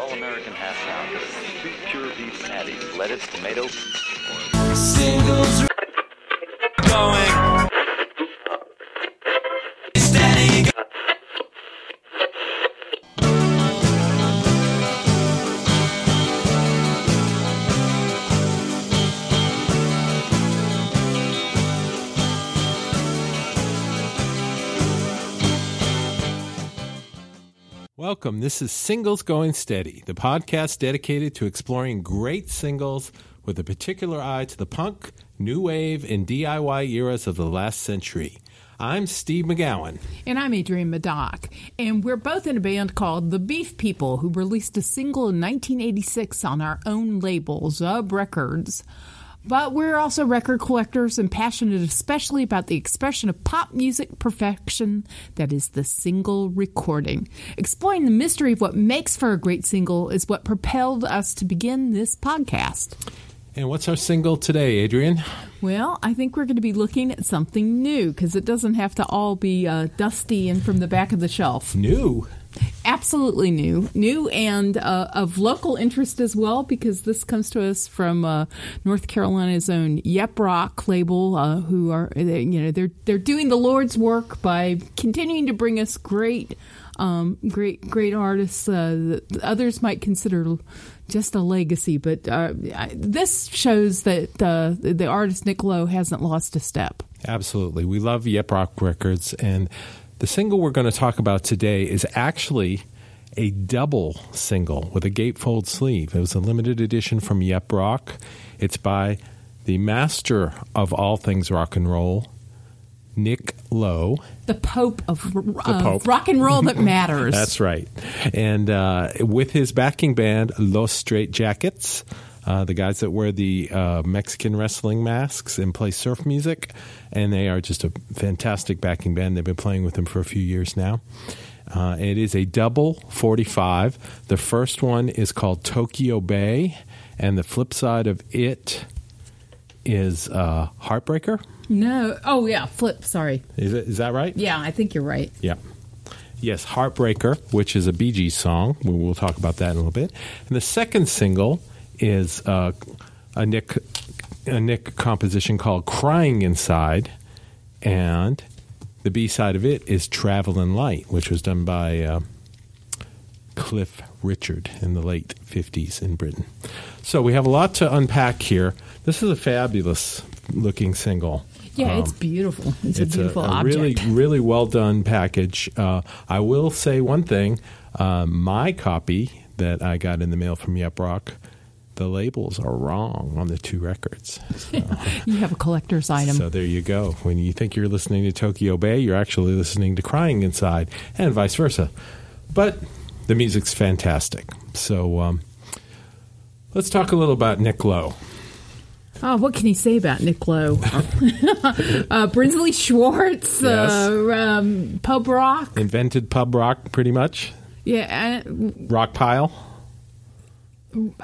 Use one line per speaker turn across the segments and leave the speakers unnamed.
all-American half pound of two pure beef patties, lettuce, tomato.
Singles
Welcome. This is Singles Going Steady, the podcast dedicated to exploring great singles with a particular eye to the punk, new wave, and DIY eras of the last century. I'm Steve McGowan.
And I'm Adrienne Madoc. And we're both in a band called The Beef People, who released a single in 1986 on our own label, Zub Records. But we're also record collectors and passionate especially about the expression of pop music perfection that is the single recording. Exploring the mystery of what makes for a great single is what propelled us to begin this podcast.
And what's our single today, Adrienne?
Well, I think we're going to be looking at something new because it doesn't have to all be uh, dusty and from the back of the shelf.
New.
Absolutely new, new, and uh, of local interest as well because this comes to us from uh, North Carolina's own Yep Roc label, uh, who are they, you know they're they're doing the Lord's work by continuing to bring us great, um, great, great artists. Uh, that others might consider just a legacy, but uh, I- this shows that uh, the artist Nick Lowe hasn't lost a step.
Absolutely. We love Yep Roc Records. And the single we're going to talk about today is actually a double single with a gatefold sleeve. It was a limited edition from Yep Roc. It's by the master of all things rock and roll, Nick Lowe.
The Pope of, of
Pope.
rock and roll that matters.
That's right. And uh, with his backing band, Los Straitjackets, uh, the guys that wear the uh, Mexican wrestling masks and play surf music, and they are just a fantastic backing band. They've been playing with them for a few years now. Uh, it is a double 45. The first one is called Tokyo Bay, and the flip side of it is uh, Heartbreaker.
No. Oh, yeah. Flip. Sorry.
Is, it, is that right?
Yeah, I think you're right.
Yeah. Yes, Heartbreaker, which is a Bee Gees song. We'll talk about that in a little bit. And the second single is uh, a Nick a Nick composition called "Crying Inside," and the B side of it is "Traveling Light," which was done by uh, Cliff Richard in the late '50s in Britain. So we have a lot to unpack here. This is a fabulous looking single.
Yeah,
Um,
it's beautiful. It's, a
it's
beautiful
a,
object.
really, really well done package. Uh, I will say one thing: uh, my copy that I got in the mail from Yep Roc, the labels are wrong on the two records. So,
you have a collector's item.
so there you go. When you think you're listening to Tokyo Bay, you're actually listening to Crying Inside, and vice versa. But the music's fantastic. So um, let's talk a little about Nick Lowe.
oh, what can you say about Nick Lowe? uh, Brinsley Schwarz, uh, um, Pub Rock.
Invented pub rock, pretty much.
Yeah, uh,
Rockpile.
and-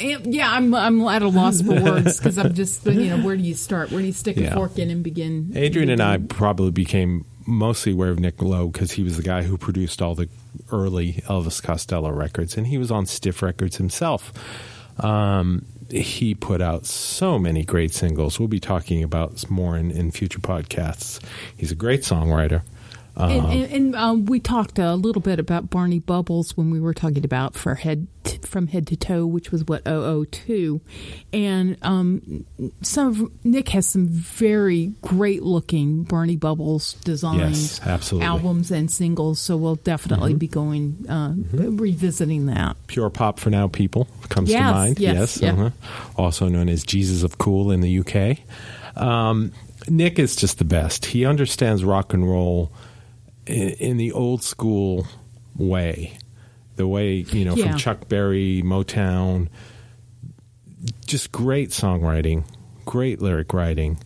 yeah. I'm I'm at a loss for words because I'm just you know where do you start? Where do you stick
Yeah.
a fork in and begin?
Adrienne and I probably became mostly aware of Nick Lowe because he was the guy who produced all the early Elvis Costello records, and he was on Stiff Records himself. Um, he put out so many great singles. We'll be talking about more in, in future podcasts. He's a great songwriter.
And, and, and um, we talked a little bit about Barney Bubbles when we were talking about for head t- from head to toe, which was what 002. And um, some of, Nick has some very great looking Barney Bubbles designs,
Yes, absolutely.
albums and singles. So we'll definitely be going uh, revisiting that.
Pure Pop for Now People comes
Yes,
to mind.
yes, yeah.
uh-huh. Also known as Jesus of Cool in the UK. Um, Nick is just the best. He understands rock and roll in, in the old school way. The way, you know,
Yeah.
from Chuck Berry, Motown. Just great songwriting, great lyric writing,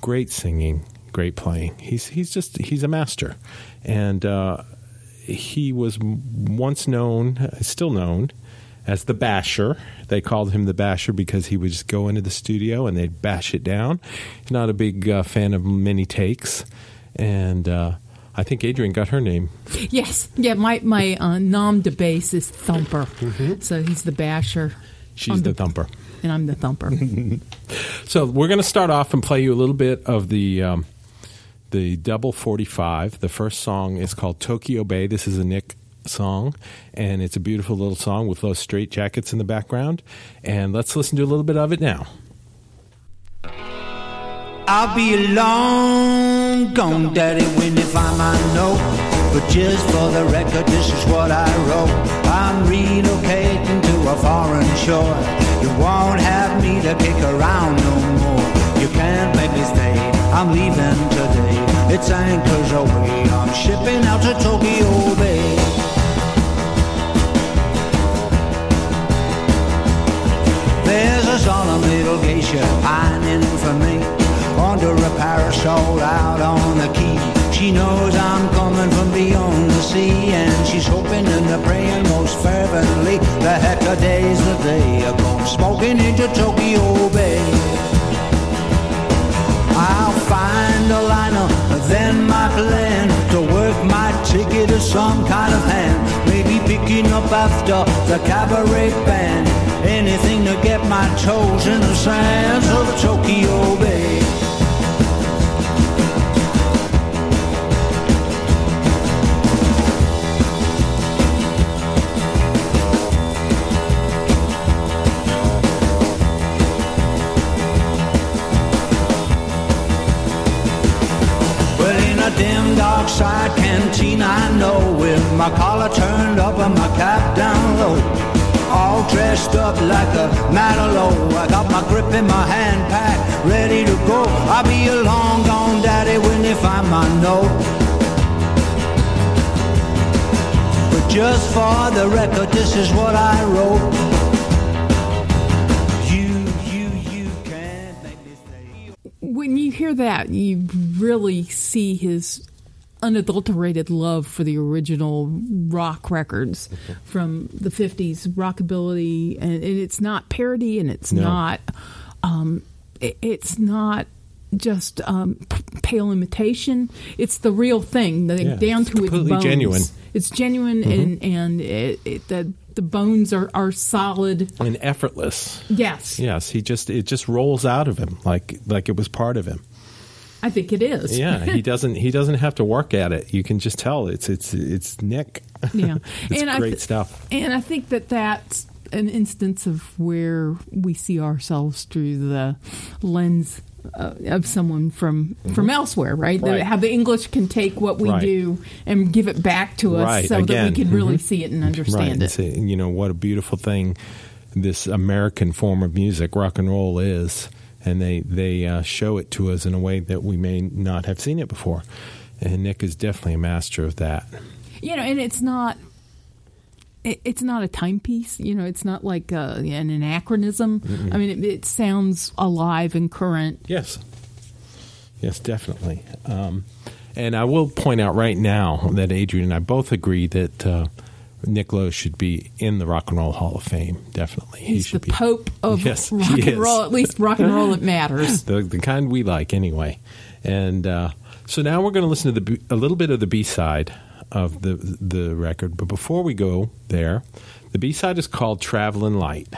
great singing, great playing. He's he's just he's a master. And uh, he was once known, still known, as the basher. They called him the basher because he would just go into the studio and they'd bash it down. Not a big uh, fan of many takes, and uh, I think Adrienne got her name.
Yes, yeah. My my uh, nom de base is Thumper, so he's the basher.
She's
I'm
the thumper.
and I'm the thumper.
So we're going to start off and play you a little bit of the um, the double forty five. The first song is called Tokyo Bay. This is a Nick song, and it's a beautiful little song with those Straitjackets in the background. And let's listen to a little bit of it now.
I'll be long gone, Daddy, when you find my note. But just for the record, this is what I wrote. I'm relocating to a foreign shore. You won't have me to kick around no more. You can't make me stay. I'm leaving today. It's anchors away. I'm shipping out to Tokyo Bay. There's a solemn little geisha pining for me under a parasol out on the quay. She knows I'm coming from beyond the sea, and she's hoping and praying most fervently. The heck of days the day I come smoking into Tokyo Bay. I'll find a liner, then my plan to work my ticket to some kind of hand. Maybe picking up after the cabaret band. Anything to get my toes in the sands of Tokyo Bay. Dim, dark side canteen, I know, with my collar turned up and my cap down low. All dressed up like a Madalo. I got my grip in my hand packed, ready to go. I'll be a long gone daddy when they find my note. But just for the record, this is what I wrote.
Hear that, you really see his unadulterated love for the original rock records from the 50s, rockabilly, and, and it's not parody and it's
No.
not um, it- it's not just um, pale imitation. It's the real thing, the,
Yeah,
down
it's
to its bones.
genuine. Mm-hmm.
It's genuine, and and it, it, the the bones are, are solid.
And effortless.
Yes,
Yes, he just it just rolls out of him like like it was part of him.
I think it is.
Yeah, he doesn't he doesn't have to work at it. You can just tell it's it's it's Nick.
Yeah,
it's
and
great
th-
stuff.
And I think that that's an instance of where we see ourselves through the lens uh, of someone from from elsewhere, right? The-
Mm-hmm.
How the English can take what we
Right.
do and give it back to us,
Right,
so that we can really
Mhm.
see it and
right.
understand
and
it.
say, you know what a beautiful thing this American form of music, rock and roll, is, and they they uh, show it to us in a way that we may not have seen it before. And Nick is definitely a master of that.
You know, and it's not. It- It's not a timepiece, you know. It's not like uh an anachronism. I mean, it, it sounds alive and current.
Yes. Yes, definitely. Um, and I will point out right now that Adrienne and I both agree that uh, Nick Lowe should be in the Rock and Roll Hall of Fame. Definitely, he
He's the
should be
pope of
Yes,
rock and roll. At least rock and roll, it matters.
the the kind we like anyway. And uh, so now we're going to listen to the a little bit of the B side of the the record. But before we go there, the B side is called "Traveling Light,"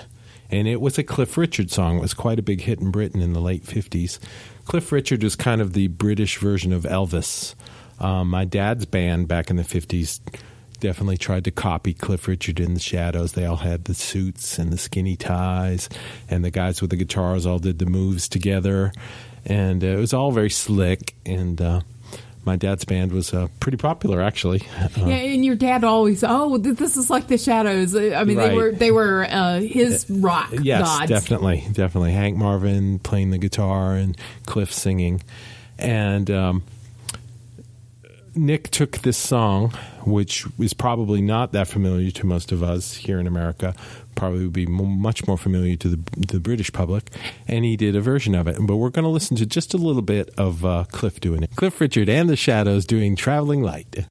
and it was a Cliff Richard song. It was quite a big hit in Britain in the late fifties. Cliff Richard was kind of the British version of Elvis. Um, my dad's band back in the fifties definitely tried to copy Cliff Richard in the Shadows. They all had the suits and the skinny ties, and the guys with the guitars all did the moves together, and uh, it was all very slick. And uh, my dad's band was uh, pretty popular, actually. Uh,
Yeah, and your dad always, oh, th- this is like the Shadows. I mean,
Right.
they were they were uh, his rock
yes,
gods.
definitely, definitely. Hank Marvin playing the guitar and Cliff singing, and um, Nick took this song, which is probably not that familiar to most of us here in America, probably would be much more familiar to the, the British public, and he did a version of it. But we're going to listen to just a little bit of uh, Cliff doing it. Cliff Richard and the Shadows doing "Traveling Light."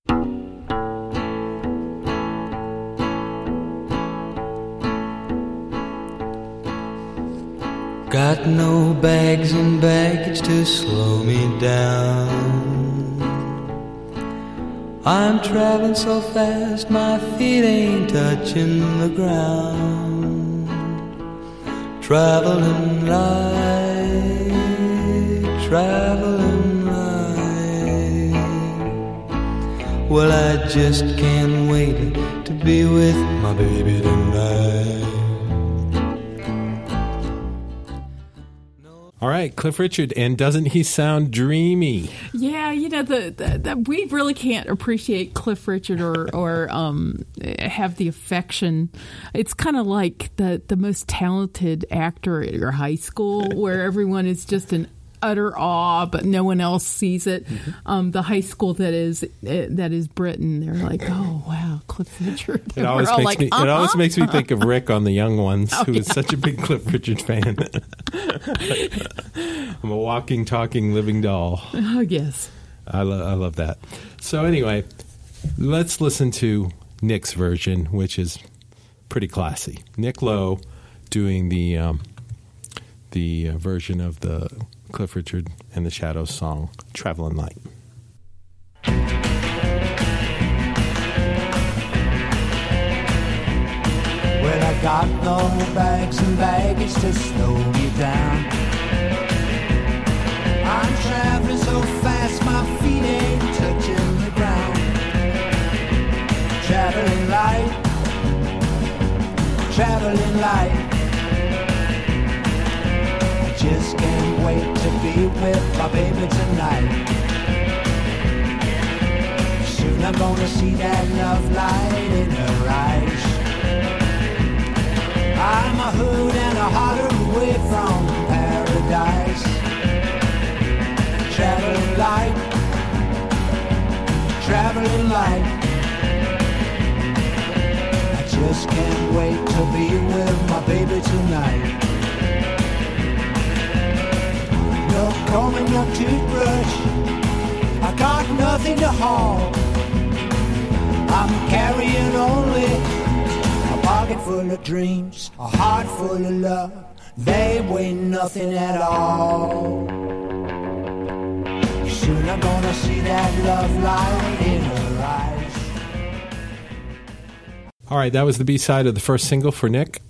Got no bags and baggage to slow me down. I'm traveling so fast, my feet ain't touching the ground. Traveling light, traveling light. Well, I just can't wait to be with my baby tonight.
All right, Cliff Richard, and doesn't he sound dreamy?
Yeah, you know the, the, the we really can't appreciate Cliff Richard or or um, have the affection. It's kind of like the the most talented actor at your high school, where everyone is just in utter awe, but no one else sees it.
Mm-hmm.
Um, the high school that is uh, that is Britain, they're like, oh wow, Cliff Richard.
It always makes
like,
me. It
uh-huh.
always makes me think of Rick on The Young Ones,
Oh,
who is such a big Cliff Richard fan. I'm a walking, talking, living doll.
Oh yes.
I, lo- I love that. So anyway, let's listen to Nick's version, which is pretty classy. Nick Lowe doing the um, the uh, version of the Cliff Richard and the Shadows song "Traveling Light."
Well, I got no bags and baggage to slow me down. I'm traveling so fast, my feet ain't touching the ground. Traveling light, traveling light. Can't wait to be with my baby tonight. Soon I'm gonna see that love light in her eyes. I'm a hood and a holler away from paradise. Traveling light, traveling light. I just can't wait to be with my baby tonight. No combing, no toothbrush. I got nothing to haul. I'm carrying only a pocket full of dreams, a heart full of love. They weigh nothing at all. Soon I'm gonna see that love light in her eyes.
All right, that was the B side of the first single for Nick.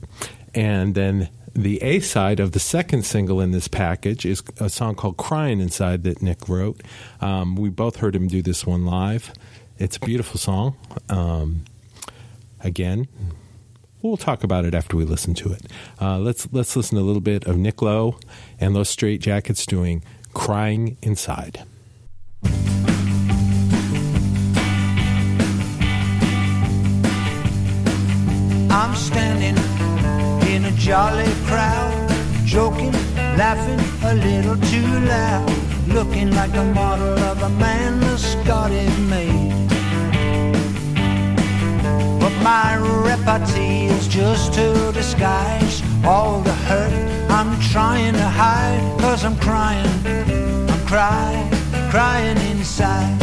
And then the A side of the second single in this package is a song called Crying Inside that Nick wrote. Um, we both heard him do this one live. It's a beautiful song. Um, again, we'll talk about it after we listen to it. Uh, let's, let's listen a little bit of Nick Lowe and those Straitjackets doing Crying Inside.
I'm standing jolly crowd, joking, laughing a little too loud, looking like a model of a man the Scott had made. But my repartee is just to disguise all the hurt I'm trying to hide, cause I'm crying, I'm crying, crying inside.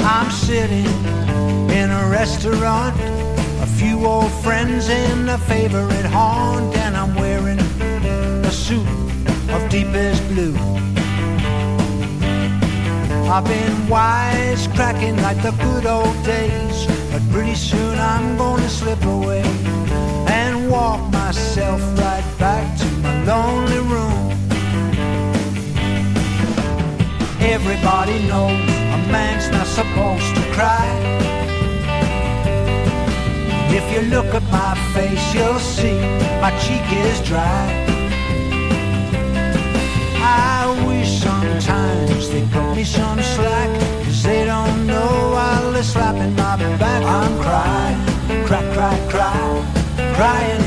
I'm sitting in a restaurant, old friends in a favorite haunt, and I'm wearing a suit of deepest blue. I've been wise cracking like the good old days, but pretty soon I'm gonna slip away and walk myself right back to my lonely room. Everybody knows a man's not supposed to cry. If you look at my face, you'll see my cheek is dry. I wish sometimes they cut me some slack, cause they don't know while they're slapping my back. I'm crying, cry, cry, cry, crying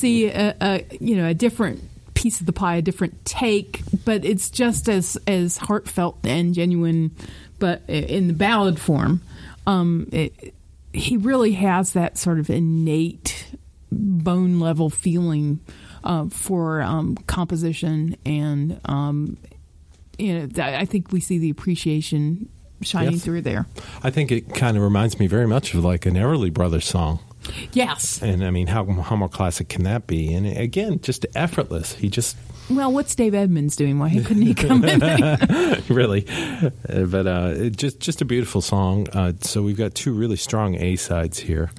see a, a you know a different piece of the pie, a different take, but it's just as as heartfelt and genuine, but in the ballad form. Um, it, he really has that sort of innate bone level feeling uh, for um, composition and um, you know th- I think we see the appreciation shining
Yes.
through there.
I think it kind of reminds me very much of like an Everly Brothers song.
Yes.
And I mean, how, how more classic can that be? And again, just effortless. He just
Well, what's Dave Edmunds doing? Why couldn't he come in?
really, but uh, just just a beautiful song. Uh, so we've got two really strong A sides here.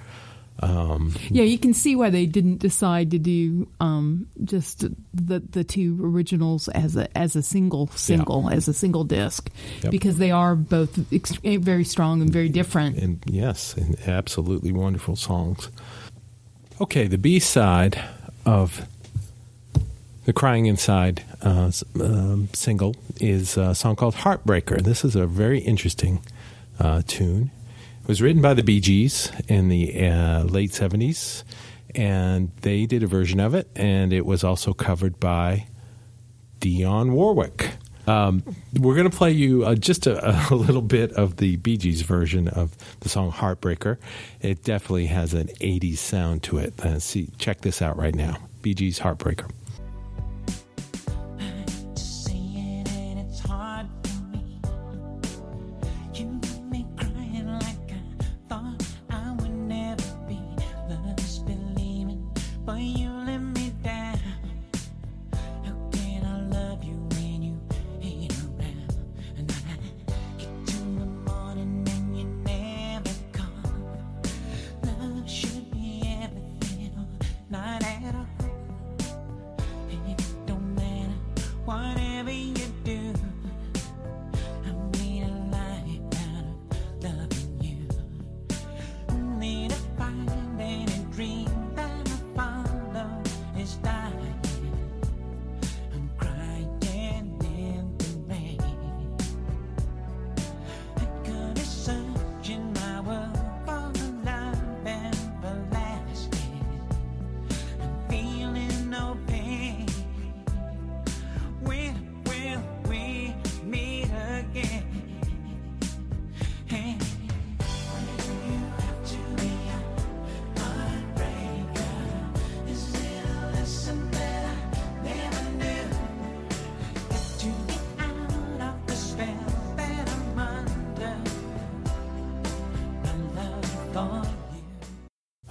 Um,
yeah, you can see why they didn't decide to do um, just the the two originals as a as a single single as a single disc
Yep.
because they are both ex- very strong and very different.
and yes, and absolutely wonderful songs. Okay, the B side of the Crying Inside uh, um, single is a song called Heartbreaker. This is a very interesting uh, tune. Was written by the Bee Gees in the uh, late 70s, and they did a version of it, and it was also covered by Dionne Warwick. Um, we're going to play you uh, just a, a little bit of the Bee Gees version of the song Heartbreaker. It definitely has an 80s sound to it. Uh, see, check this out right now. Bee Gees Heartbreaker.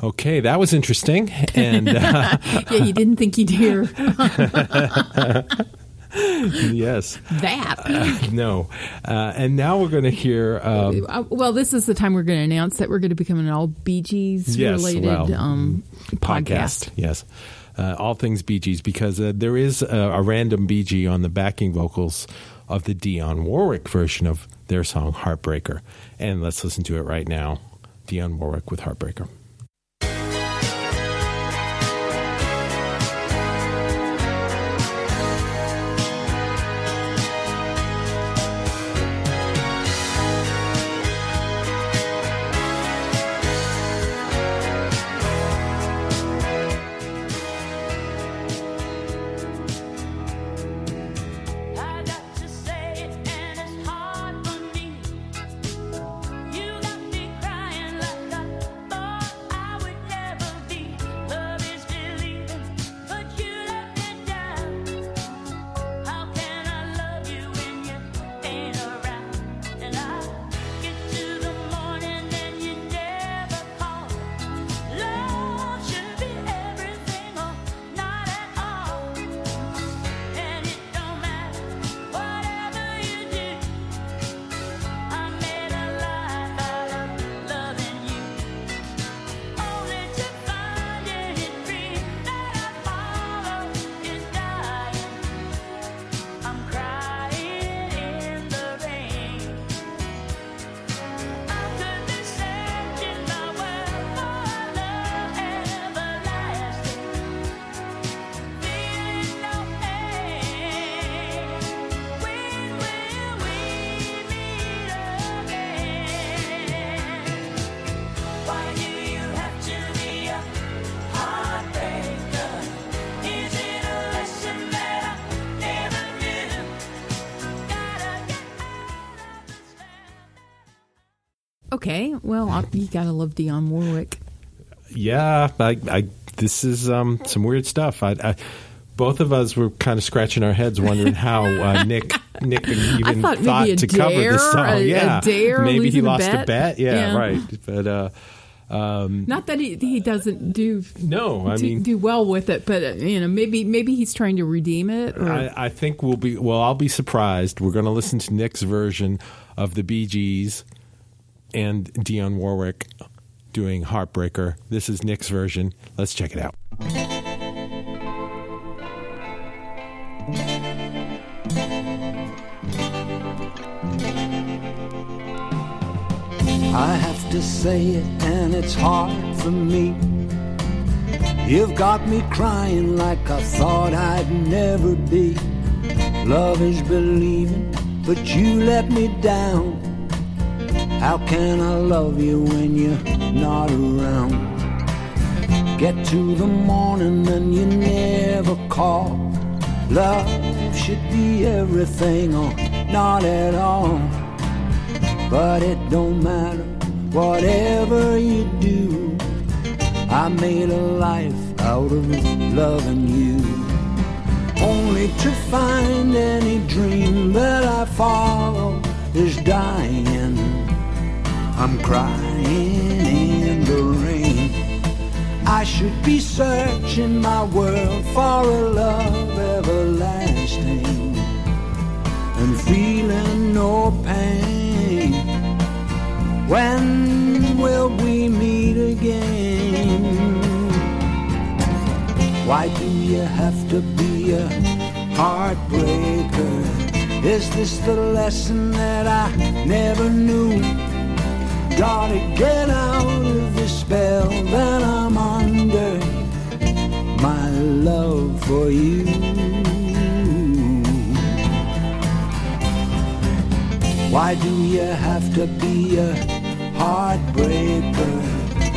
Okay, that was interesting. And uh,
yeah, you didn't think you'd hear
yes,
that.
no. Uh, and now we're going to hear. Um,
Uh, well, this is the time we're going to announce that we're going to become an all Bee Gees
Yes,
related
well,
um, podcast.
Yes. Uh, all things Bee Gees, because uh, there is a, a random Bee Gee on the backing vocals of the Dionne Warwick version of their song Heartbreaker. And let's listen to it right now. Dionne Warwick with Heartbreaker.
Okay, well, you gotta love Dionne Warwick.
Yeah, I, I this is um, some weird stuff. I, I both of us were kind of scratching our heads, wondering how uh, Nick Nick even
thought a
to cover this song.
a- a
yeah,
dare,
maybe he
losing a
lost a
bet.
bet. Yeah,
Yeah.
right. But uh,
Not that he he doesn't do
no, I
do,
mean,
do well with it, but uh, you know, maybe maybe he's trying to redeem it. Or,
I, I think we'll be. Well, I'll be surprised. We're going to listen to Nick's version of the Bee Gees and Dionne Warwick doing "Heartbreaker." This is Nick's version. Let's check it out.
I have to say it, and it's hard for me. You've got me crying like I thought I'd never be. Love is believing, but you let me down. How can I love you when you're not around? Get to the morning and you never call. Love should be everything or not at all. But it don't matter, whatever you do. I made a life out of loving you. Only to find any dream that I follow is dying. I'm crying in the rain. I should be searching my world for a love everlasting and feeling no pain. When will we meet again? Why do you have to be a heartbreaker? Is this the lesson that I never knew? Gotta get out of the spell that I'm under. My love for you. Why do you have to be a heartbreaker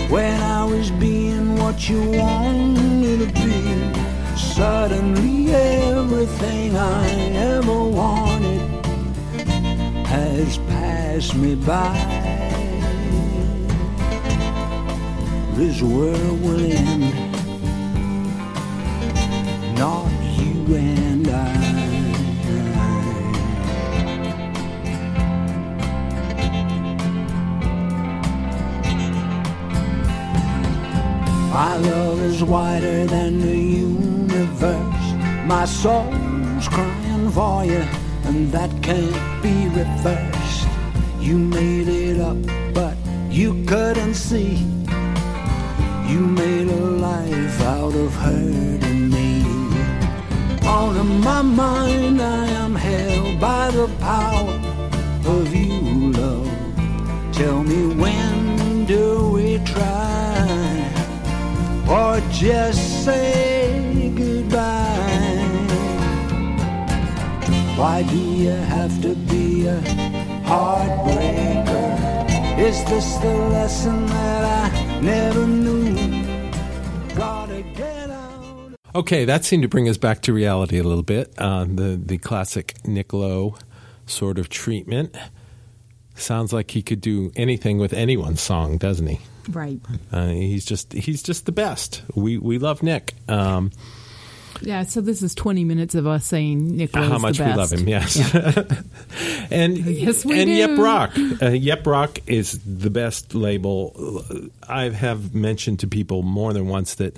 when I was being what you wanted to be? Suddenly everything I ever wanted has passed me by. Will end, not you and I. My love is wider than the universe. My soul's crying for you, and that can't be reversed. You made it up, but you couldn't see. You made a life out of hurting me. All in my mind, I am held by the power of you, love. Tell me when do we try? or just say goodbye. Why do you have to be a heartbreaker? Is this the lesson that I never knew?
Okay, that seemed to bring us back to reality a little bit. Uh, the the classic Nick Lowe sort of treatment. Sounds like he could do anything with anyone's song, doesn't he?
right.
Uh, he's just he's just the best. We we love Nick. Um,
Yeah. So this is twenty minutes of us saying Nick Lowe's
how much
the
we love him, yes. and
Yes, we
and
do.
Yep Roc. Uh, yep Roc is the best label. I have mentioned to people more than once that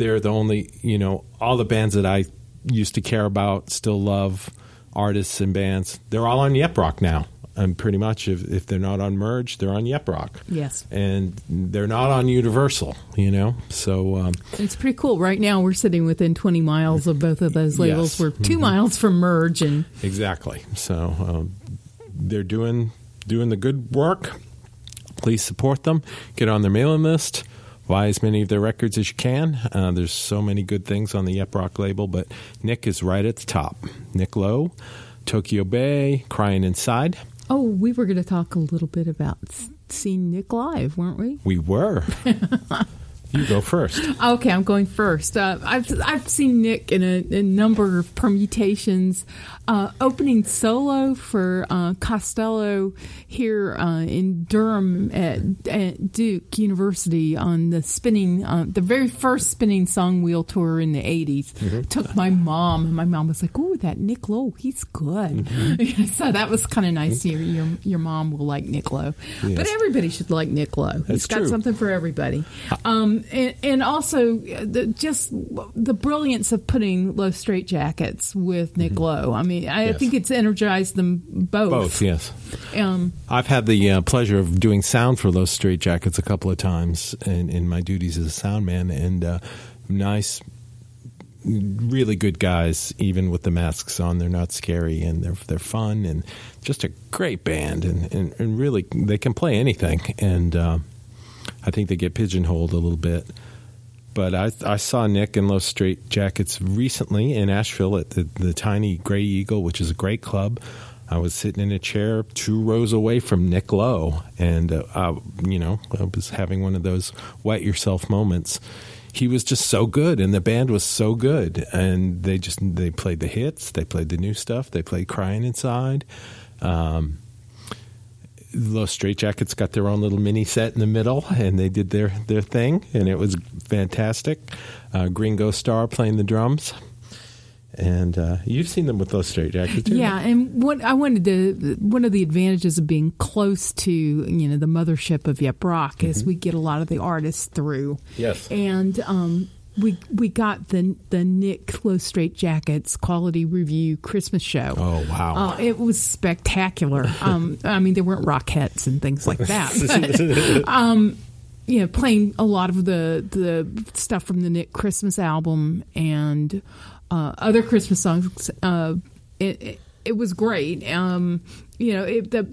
they're the only, you know, all the bands that I used to care about, still love, artists and bands, they're all on Yep Roc now. And pretty much, if, if they're not on Merge, they're on Yep Roc.
Yes.
And they're not on Universal, you know? So, um,
It's pretty cool. Right now, we're sitting within 20 miles of both of those labels.
Yes. Mm-hmm.
We're 2 miles from Merge, and
Exactly. So um, they're doing doing the good work. Please support them. Get on their mailing list. Buy as many of their records as you can. Uh, there's so many good things on the Yep Roc label, but Nick is right at the top. Nick Lowe, Tokyo Bay, Crying Inside.
oh, we were going to talk a little bit about seeing Nick live, weren't we?
We were. You go first.
Okay, I'm going first. Uh, I've I've seen Nick in a, a number of permutations, uh, opening solo for uh, Costello here uh, in Durham at, at Duke University on the spinning, uh, the very first spinning song wheel tour in the '80s. Took my mom, and my mom was like, "Oh, that Nick Lowe, he's good." so that was kind of nice. Your, your your mom will like Nick Lowe, but everybody should like Nick Lowe. He's
That's
got
true.
something for everybody. Um, and, and also uh, the, just the brilliance of putting Los Straitjackets with Nick Lowe. I mean, I
Mm-hmm. Yes.
think it's energized them both.
Both, yes.
Um,
I've had the uh, pleasure of doing sound for Los Straitjackets a couple of times in, in my duties as a sound man, and uh, nice, really good guys. Even with the masks on, they're not scary and they're they're fun and just a great band, and, and, and really they can play anything. And uh, I think they get pigeonholed a little bit. But I, I saw Nick in Los Straitjackets recently in Asheville at the, the Tiny Gray Eagle, which is a great club. I was sitting in a chair two rows away from Nick Lowe, and uh, I, you know, I was having one of those wet yourself moments. He was just so good, and the band was so good, and they just they played the hits, they played the new stuff, they played "Crying Inside." Um, Los Straitjackets got their own little mini set in the middle, and they did their their thing, and it was fantastic. Uh, Gringo Star playing the drums, and uh, you've seen them with Los Straitjackets, too.
yeah, and what I wanted to one of the advantages of being close to you know the mothership of Yep Roc is we get a lot of the artists through.
Mm-hmm. Yes.
and um, we we got the the Nick Low Straitjackets quality review Christmas show.
Oh, wow.
Uh, it was spectacular. Um, I mean, there weren't rockettes and things like that. But, um, you know, playing a lot of the the stuff from the Nick Christmas album and uh, other Christmas songs. Uh, it, it it was great. Um, you know, it, the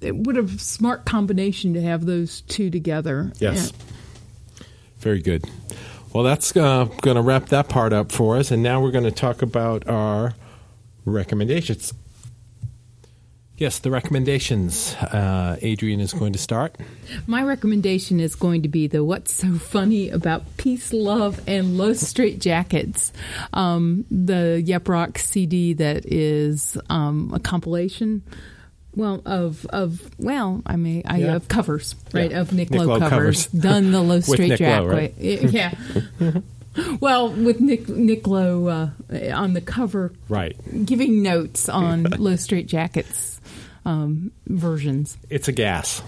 it would have smart combination to have those two together.
Yes. Very good. Well, that's uh, going to wrap that part up for us, and now we're going to talk about our recommendations. Yes, the recommendations. Uh, Adrienne is going to start.
My recommendation is going to be the What's So Funny About Peace, Love, and Los Straitjackets, um, the Yep Roc CD that is um, a compilation. Well, of of well, I mean, I
Yeah.
of covers, right?
Yeah.
Of Nick,
Nick
Lowe
Lowe
covers,
covers.
done the Low Straight
Nick
Jack
Lowe, right?
Yeah. well, with Nick Nick Lowe uh, on the cover,
Right.
giving notes on Los Straitjackets um, versions.
It's a gas.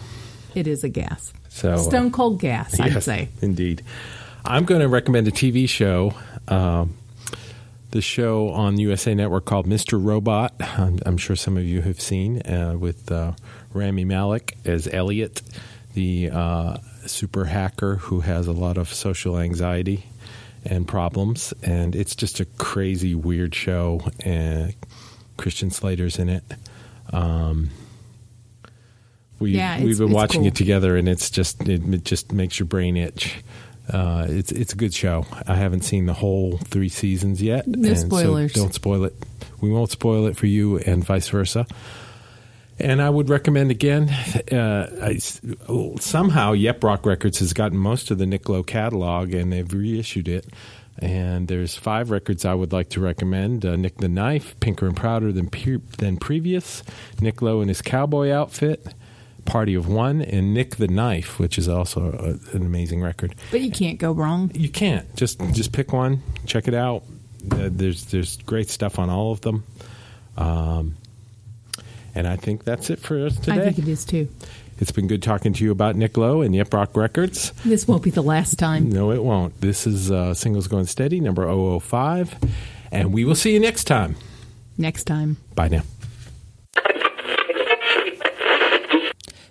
It is a gas.
So uh,
Stone cold gas, I'd
Yes,
say.
Indeed. I'm going to recommend a TV show. Um, the show on USA Network called Mr. Robot. I'm, I'm sure some of you have seen uh, with uh, Rami Malek as Elliot, the uh, super hacker who has a lot of social anxiety and problems. And it's just a crazy, weird show. And Christian Slater's in it. Um, we,
yeah,
we've been watching
cool.
it together, and it's just it, it just makes your brain itch. Uh, it's it's a good show. I haven't seen the whole three seasons yet.
No
and so don't spoil it. We won't spoil it for you, and vice versa. And I would recommend again. Uh, I, somehow, Yep Roc Records has gotten most of the Nick Lowe catalog, and they've reissued it. And there's five records I would like to recommend: uh, Nick the Knife, Pinker and Prouder than pe- than previous, Nick Lowe and his cowboy outfit, Party of One, and Nick the Knife, which is also a, an amazing record.
But you can't go wrong.
You can't just just pick one, check it out. Uh, there's there's great stuff on all of them, um, and I think that's it for us today.
I think it is too.
It's been good talking to you about Nick Lowe and Yep Roc Records.
This won't be the last time.
No, it won't. This is uh, Singles Going Steady, number 005, and we will see you next time.
Next time.
Bye now.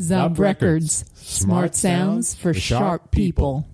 Zub. Records. Smart sounds for sharp people.